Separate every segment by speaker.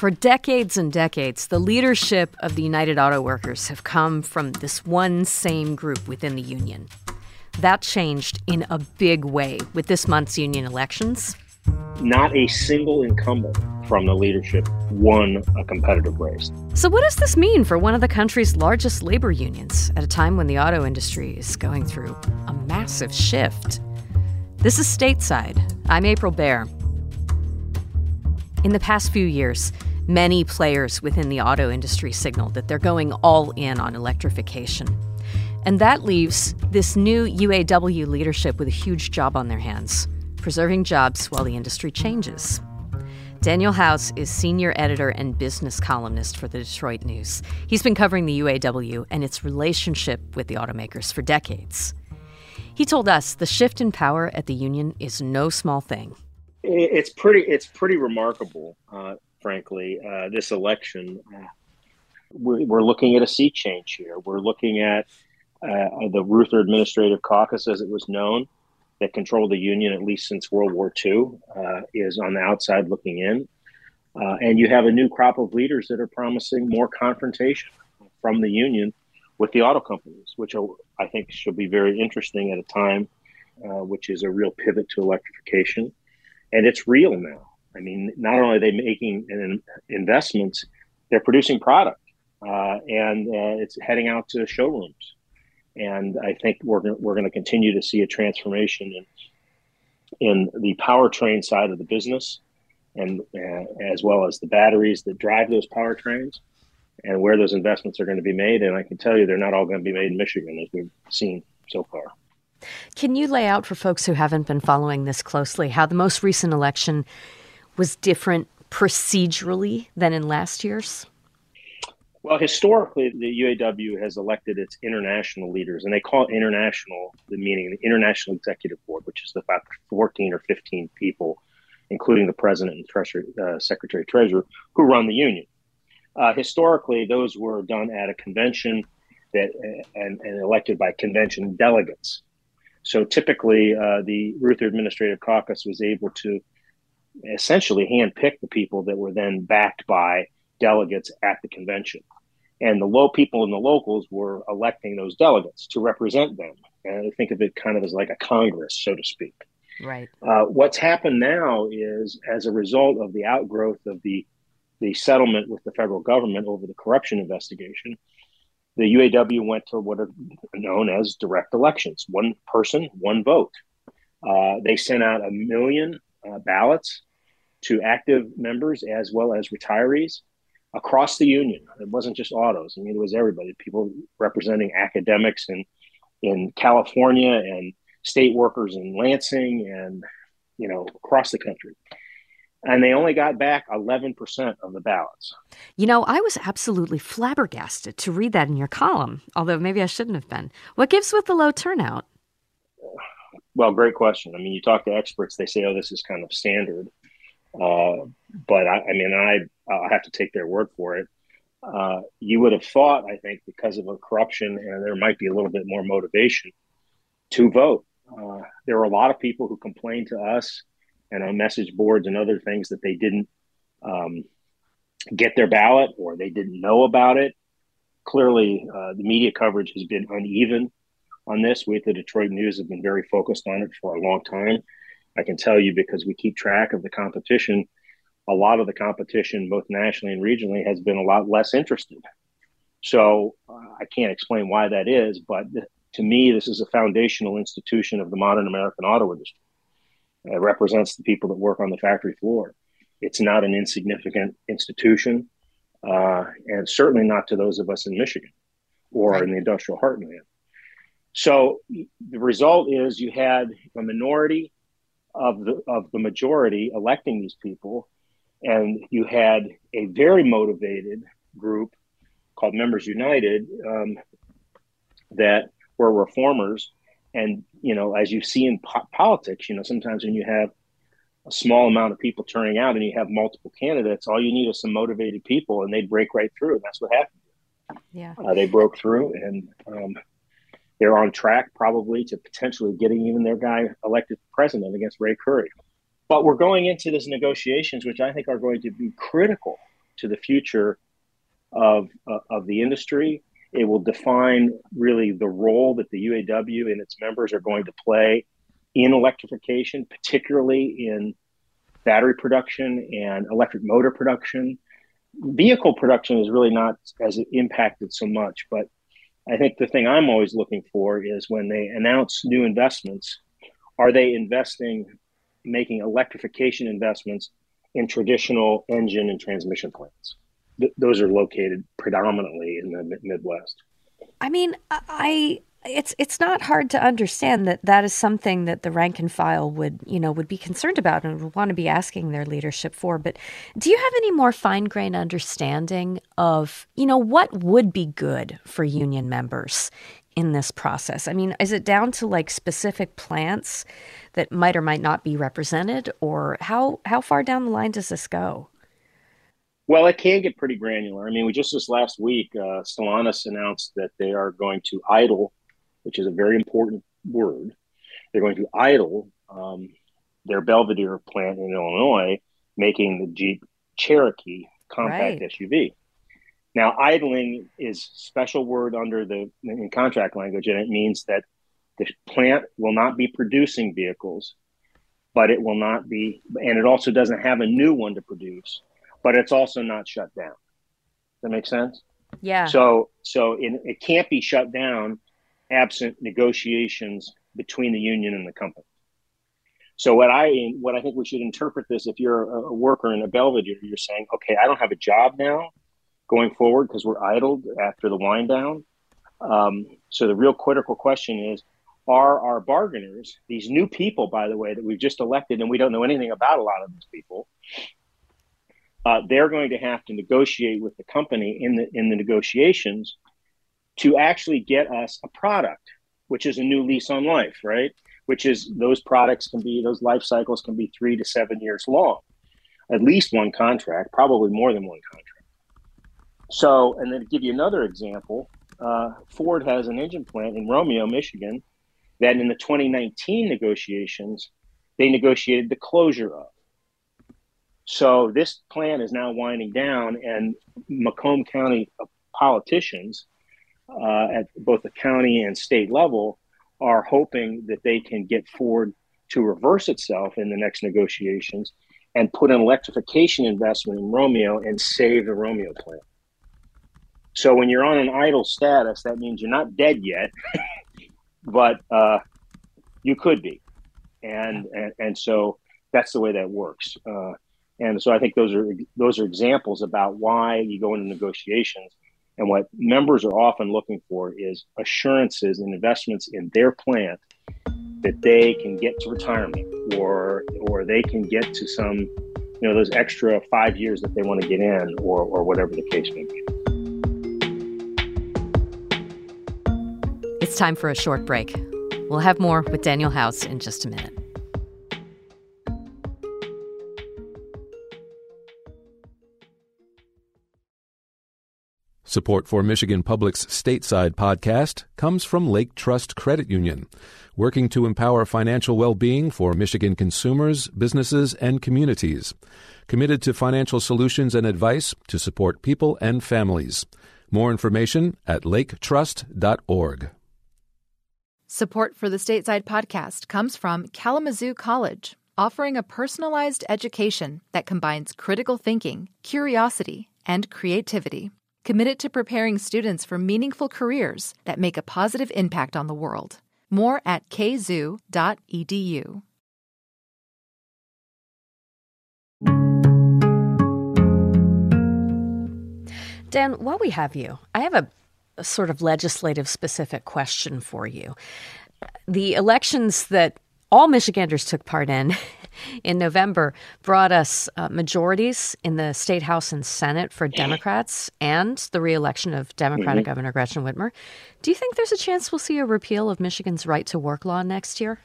Speaker 1: For decades and decades, the leadership of the United Auto Workers have come from this one same group within the union. That changed in a big way with this month's union elections.
Speaker 2: Not a single incumbent from the leadership won a competitive race.
Speaker 1: So, what does this mean for one of the country's largest labor unions at a time when the auto industry is going through a massive shift? This is Stateside. I'm April Baer. In the past few years, many players within the auto industry signaled that they're going all in on electrification. And that leaves this new UAW leadership with a huge job on their hands preserving jobs while the industry changes. Daniel Howes is senior editor and business columnist for the Detroit News. He's been covering the UAW and its relationship with the automakers for decades. He told us the shift in power at the union is no small thing.
Speaker 2: It's pretty. It's pretty remarkable, uh, frankly. Uh, this election, we're, we're, looking at a sea change here. We're looking at uh, the Reuther Administrative Caucus, as it was known, that controlled the union at least since World War II, uh, is on the outside looking in. Uh, and you have a new crop of leaders that are promising more confrontation from the union with the auto companies, which I think should be very interesting at a time which is a real pivot to electrification. And it's real now. I mean, not only are they making an investments, they're producing product uh, and uh, it's heading out to showrooms. And I think we're we're going to continue to see a transformation in in the powertrain side of the business, and uh, as well as the batteries that drive those powertrains, and where those investments are going to be made. And I can tell you, they're not all going to be made in Michigan, as we've seen so far.
Speaker 1: Can you lay out for folks who haven't been following this closely how the most recent election was different procedurally than in last year's?
Speaker 2: Well, historically, the UAW has elected its international leaders, and they call it international, the meaning the International Executive Board, which is about 14 or 15 people, including the president and treasury, uh, secretary treasurer, who run the union. Uh, historically, those were done at a convention that uh, and, and elected by convention delegates. So typically, uh, the Reuther Administrative Caucus was able to essentially handpick the people that were then backed by delegates at the convention. And the low people and the locals were electing those delegates to represent them. And I think of it kind of as like a Congress, so to speak.
Speaker 1: Right.
Speaker 2: Uh, what's happened now is, as a result of the outgrowth of the the settlement with the federal government over the corruption investigation, the UAW went to what are known as direct elections one person, one vote. Uh, they sent out a million uh, ballots to active members as well as retirees across the union. It wasn't just autos. I mean, it was everybody. People representing academics in in California and state workers in Lansing and you know across the country. And they only got back 11% of the ballots.
Speaker 1: You know, I was absolutely flabbergasted to read that in your column, although maybe I shouldn't have been. What gives with the low turnout?
Speaker 2: Well, great question. I mean, you talk to experts, they say, oh, this is kind of standard. Uh, but I, I, mean, I I have to take their word for it. Uh, you would have thought, I think, because of a corruption, and there might be a little bit more motivation to vote. Uh, there were a lot of people who complained to us and on message boards and other things that they didn't um, get their ballot or they didn't know about it. Clearly, uh, the media coverage has been uneven on this. We at the Detroit News have been very focused on it for a long time. I can tell you because we keep track of the competition. A lot of the competition, both nationally and regionally, has been a lot less interested. So uh, I can't explain why that is, but to me, this is a foundational institution of the modern American auto industry. It represents the people that work on the factory floor. It's not an insignificant institution, uh, and certainly not to those of us in Michigan or right. in the industrial heartland. So the result is you had a minority of the of the majority electing these people, and you had a very motivated group called Members United um, that were reformers. And you know, as you see in po- politics, you know, sometimes when you have a small amount of people turning out and you have multiple candidates, all you need is some motivated people, and they break right through. And that's what happened.
Speaker 1: Yeah,
Speaker 2: uh, they broke through, and um, they're on track probably to potentially getting even their guy elected president against Ray Curry. But we're going into these negotiations, which I think are going to be critical to the future of, uh, of the industry. It will define really the role that the UAW and its members are going to play in electrification, particularly in battery production and electric motor production. Vehicle production is really not as impacted so much, but I think the thing I'm always looking for is when they announce new investments, are they investing, making electrification investments in traditional engine and transmission plants? Th- those are located predominantly in the Midwest.
Speaker 1: I mean, I it's it's not hard to understand that that is something that the rank and file would you know would be concerned about and would want to be asking their leadership for. But do you have any more fine grained understanding of you know what would be good for union members in this process? I mean is it down to like specific plants that might or might not be represented or how how far down the line does this go
Speaker 2: well, it can get pretty granular. I mean, we just this last week, uh, Stellantis announced that they are going to idle which is a very important word. They're going to idle um, their Belvidere plant in Illinois, making the Jeep Cherokee compact right. SUV. Now, idling is special word under the in contract language, and it means that the plant will not be producing vehicles, but it will not be, and it also doesn't have a new one to produce, but it's also not shut down. Does that make sense?
Speaker 1: Yeah.
Speaker 2: So, so it, it can't be shut down absent negotiations between the union and the company. So what I what I think we should interpret this if you're a worker in a Belvidere, you're saying, okay, I don't have a job now going forward because we're idled after the wind down. Um, so the real critical question is, are our bargainers these new people, by the way, that we've just elected and we don't know anything about a lot of these people? Uh, they're going to have to negotiate with the company in the in the negotiations to actually get us a product, which is a new lease on life, right? Which is those products can be, those life cycles can be three to seven years long, at least one contract, probably more than one contract. So, and then to give you another example, uh, Ford has an engine plant in Romeo, Michigan, that in the 2019 negotiations, they negotiated the closure of. So this plan is now winding down, and Macomb County politicians uh, at both the county and state level are hoping that they can get Ford to reverse itself in the next negotiations and put an electrification investment in Romeo and save the Romeo plant. So when you're on an idle status, that means you're not dead yet, but uh, you could be, and, and and so that's the way that works. Uh, and so I think those are those are examples about why you go into negotiations and what members are often looking for is assurances and investments in their plant that they can get to retirement or or they can get to some you know those extra five years that they want to get in or or whatever the case may be.
Speaker 1: It's time for a short break. We'll have more with Daniel Howes in just a minute.
Speaker 3: Support for Michigan Public's stateside podcast comes from Lake Trust Credit Union, working to empower financial well being for Michigan consumers, businesses, and communities. Committed to financial solutions and advice to support people and families. More information at laketrust.org.
Speaker 4: Support for the stateside podcast comes from Kalamazoo College, offering a personalized education that combines critical thinking, curiosity, and creativity committed to preparing students for meaningful careers that make a positive impact on the world. More at kzoo.edu.
Speaker 1: Dan, while we have you, I have a, a sort of legislative specific question for you. The elections that all Michiganders took part in in November brought us uh, majorities in the state house and senate for Democrats and the reelection of Democratic mm-hmm. Governor Gretchen Whitmer. Do you think there's a chance we'll see a repeal of Michigan's right to work law next year?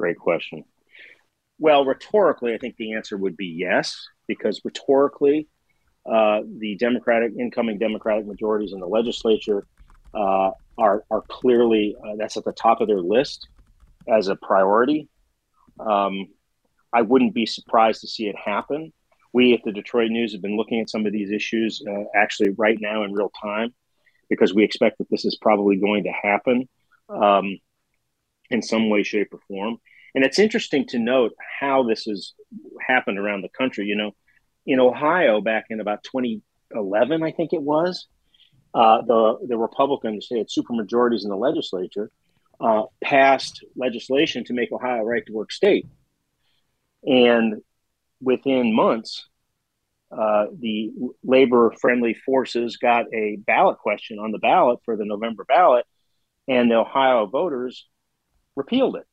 Speaker 2: Great question. Well, rhetorically, I think the answer would be yes, because rhetorically, uh, the Democratic incoming Democratic majorities in the legislature uh, are are clearly uh, that's at the top of their list as a priority. Um, I wouldn't be surprised to see it happen. We at the Detroit News have been looking at some of these issues uh, actually right now in real time because we expect that this is probably going to happen um, in some way, shape, or form. And it's interesting to note how this has happened around the country. You know, in Ohio back in about 2011, I think it was, uh, the the Republicans, they had supermajorities in the legislature, uh, passed legislation to make Ohio a right to work state. And within months, uh, the labor friendly forces got a ballot question on the ballot for the November ballot, and the Ohio voters repealed it.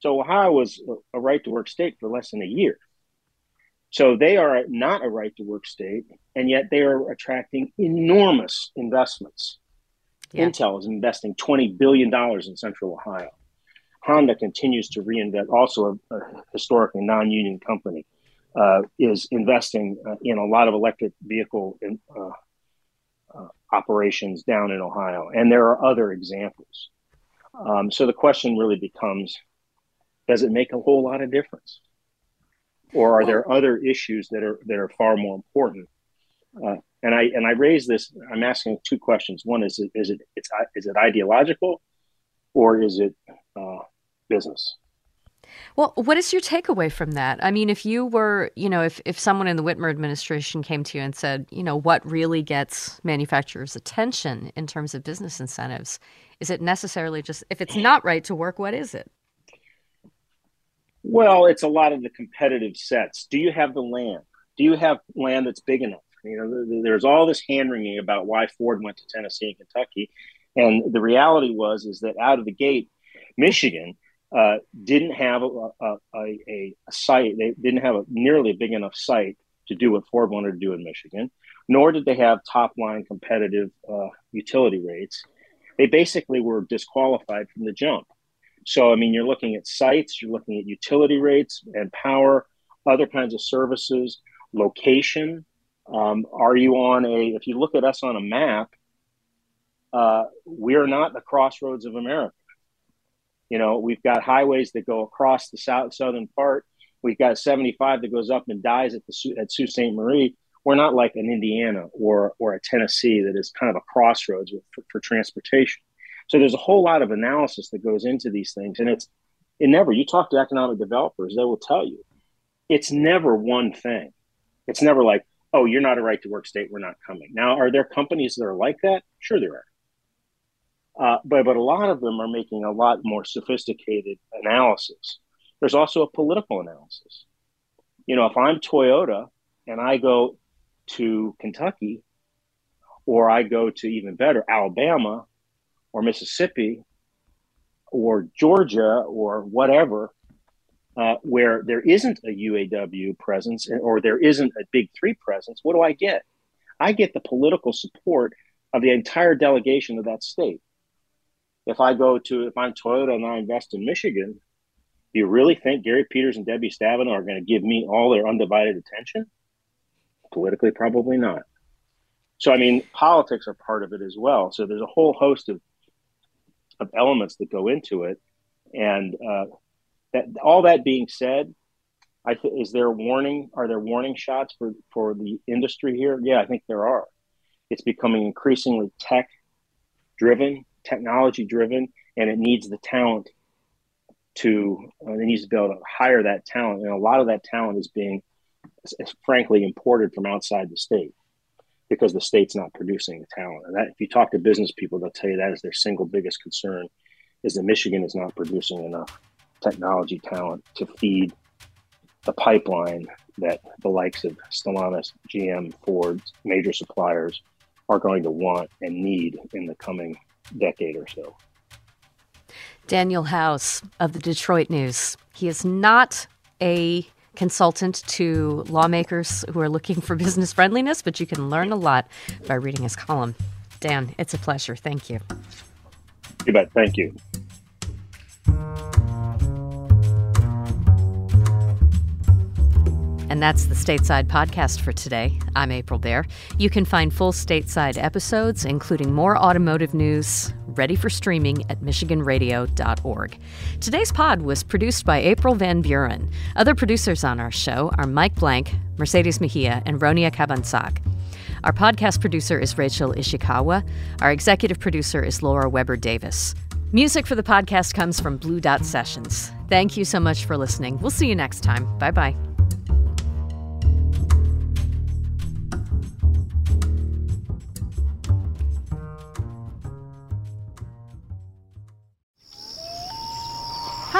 Speaker 2: So Ohio was a right to work state for less than a year. So they are not a right to work state, and yet they are attracting enormous investments. Yeah. Intel is investing $20 billion in Central Ohio. Honda continues to reinvest, also a, a historically non union company, uh, is investing uh, in a lot of electric vehicle in, uh, uh, operations down in Ohio. And there are other examples. Um, so the question really becomes does it make a whole lot of difference? Or are there other issues that are that are far more important? And I and I raise this. I'm asking two questions. One is is it it's is it ideological, or is it uh, business?
Speaker 1: Well, what is your takeaway from that? I mean, if you were, you know, if, if someone in the Whitmer administration came to you and said, you know, what really gets manufacturers' attention in terms of business incentives, is it necessarily just, if it's not right to work, what is it?
Speaker 2: Well, it's a lot of the competitive sets. Do you have the land? Do you have land that's big enough? You know, there's all this hand wringing about why Ford went to Tennessee and Kentucky, and the reality was is that out of the gate, Michigan uh, didn't have a, a, a, a, site. They didn't have a nearly big enough site to do what Ford wanted to do in Michigan, nor did they have top line competitive uh, utility rates. They basically were disqualified from the jump. So, I mean, you're looking at sites, you're looking at utility rates and power, other kinds of services, location. Um, are you on a, if you look at us on a map, uh, we're not the crossroads of America. You know, we've got highways that go across the south southern part. We've got 75 that goes up and dies at the at Sault Ste. Marie. We're not like an Indiana or or a Tennessee that is kind of a crossroads for, for transportation. So there's a whole lot of analysis that goes into these things, and it's it never. You talk to economic developers, they will tell you it's never one thing. It's never like, oh, you're not a right to work state, we're not coming. Now, are there companies that are like that? Sure, there are. Uh, but but a lot of them are making a lot more sophisticated analysis. There's also a political analysis. You know, if I'm Toyota and I go to Kentucky, or I go to even better Alabama, or Mississippi, or Georgia, or whatever, uh, where there isn't a UAW presence or there isn't a big three presence, what do I get? I get the political support of the entire delegation of that state if I go to if I'm Toyota and I invest in Michigan, do you really think Gary Peters and Debbie Stabenow are going to give me all their undivided attention? Politically, probably not. So, I mean, politics are part of it as well. So, there's a whole host of of elements that go into it, and uh, that all that being said, I th- is there warning? Are there warning shots for for the industry here? Yeah, I think there are. It's becoming increasingly tech driven technology driven and it needs the talent to uh, it needs to be able to hire that talent and a lot of that talent is being is frankly imported from outside the state because the state's not producing the talent and that if you talk to business people they'll tell you that is their single biggest concern is that michigan is not producing enough technology talent to feed the pipeline that the likes of stellantis gm ford major suppliers are going to want and need in the coming decade or so.
Speaker 1: Daniel Howes of the Detroit News. He is not a consultant to lawmakers who are looking for business friendliness, but you can learn a lot by reading his column. Dan, it's a pleasure. Thank you.
Speaker 2: You bet. Thank you.
Speaker 1: And that's the Stateside podcast for today. I'm April Baer. You can find full Stateside episodes, including more automotive news, ready for streaming at MichiganRadio.org. Today's pod was produced by April Van Buren. Other producers on our show are Mike Blank, Mercedes Mejia, and Ronia Cabansag. Our podcast producer is Rachel Ishikawa. Our executive producer is Laura Weber Davis. Music for the podcast comes from Blue Dot Sessions. Thank you so much for listening. We'll see you next time. Bye bye.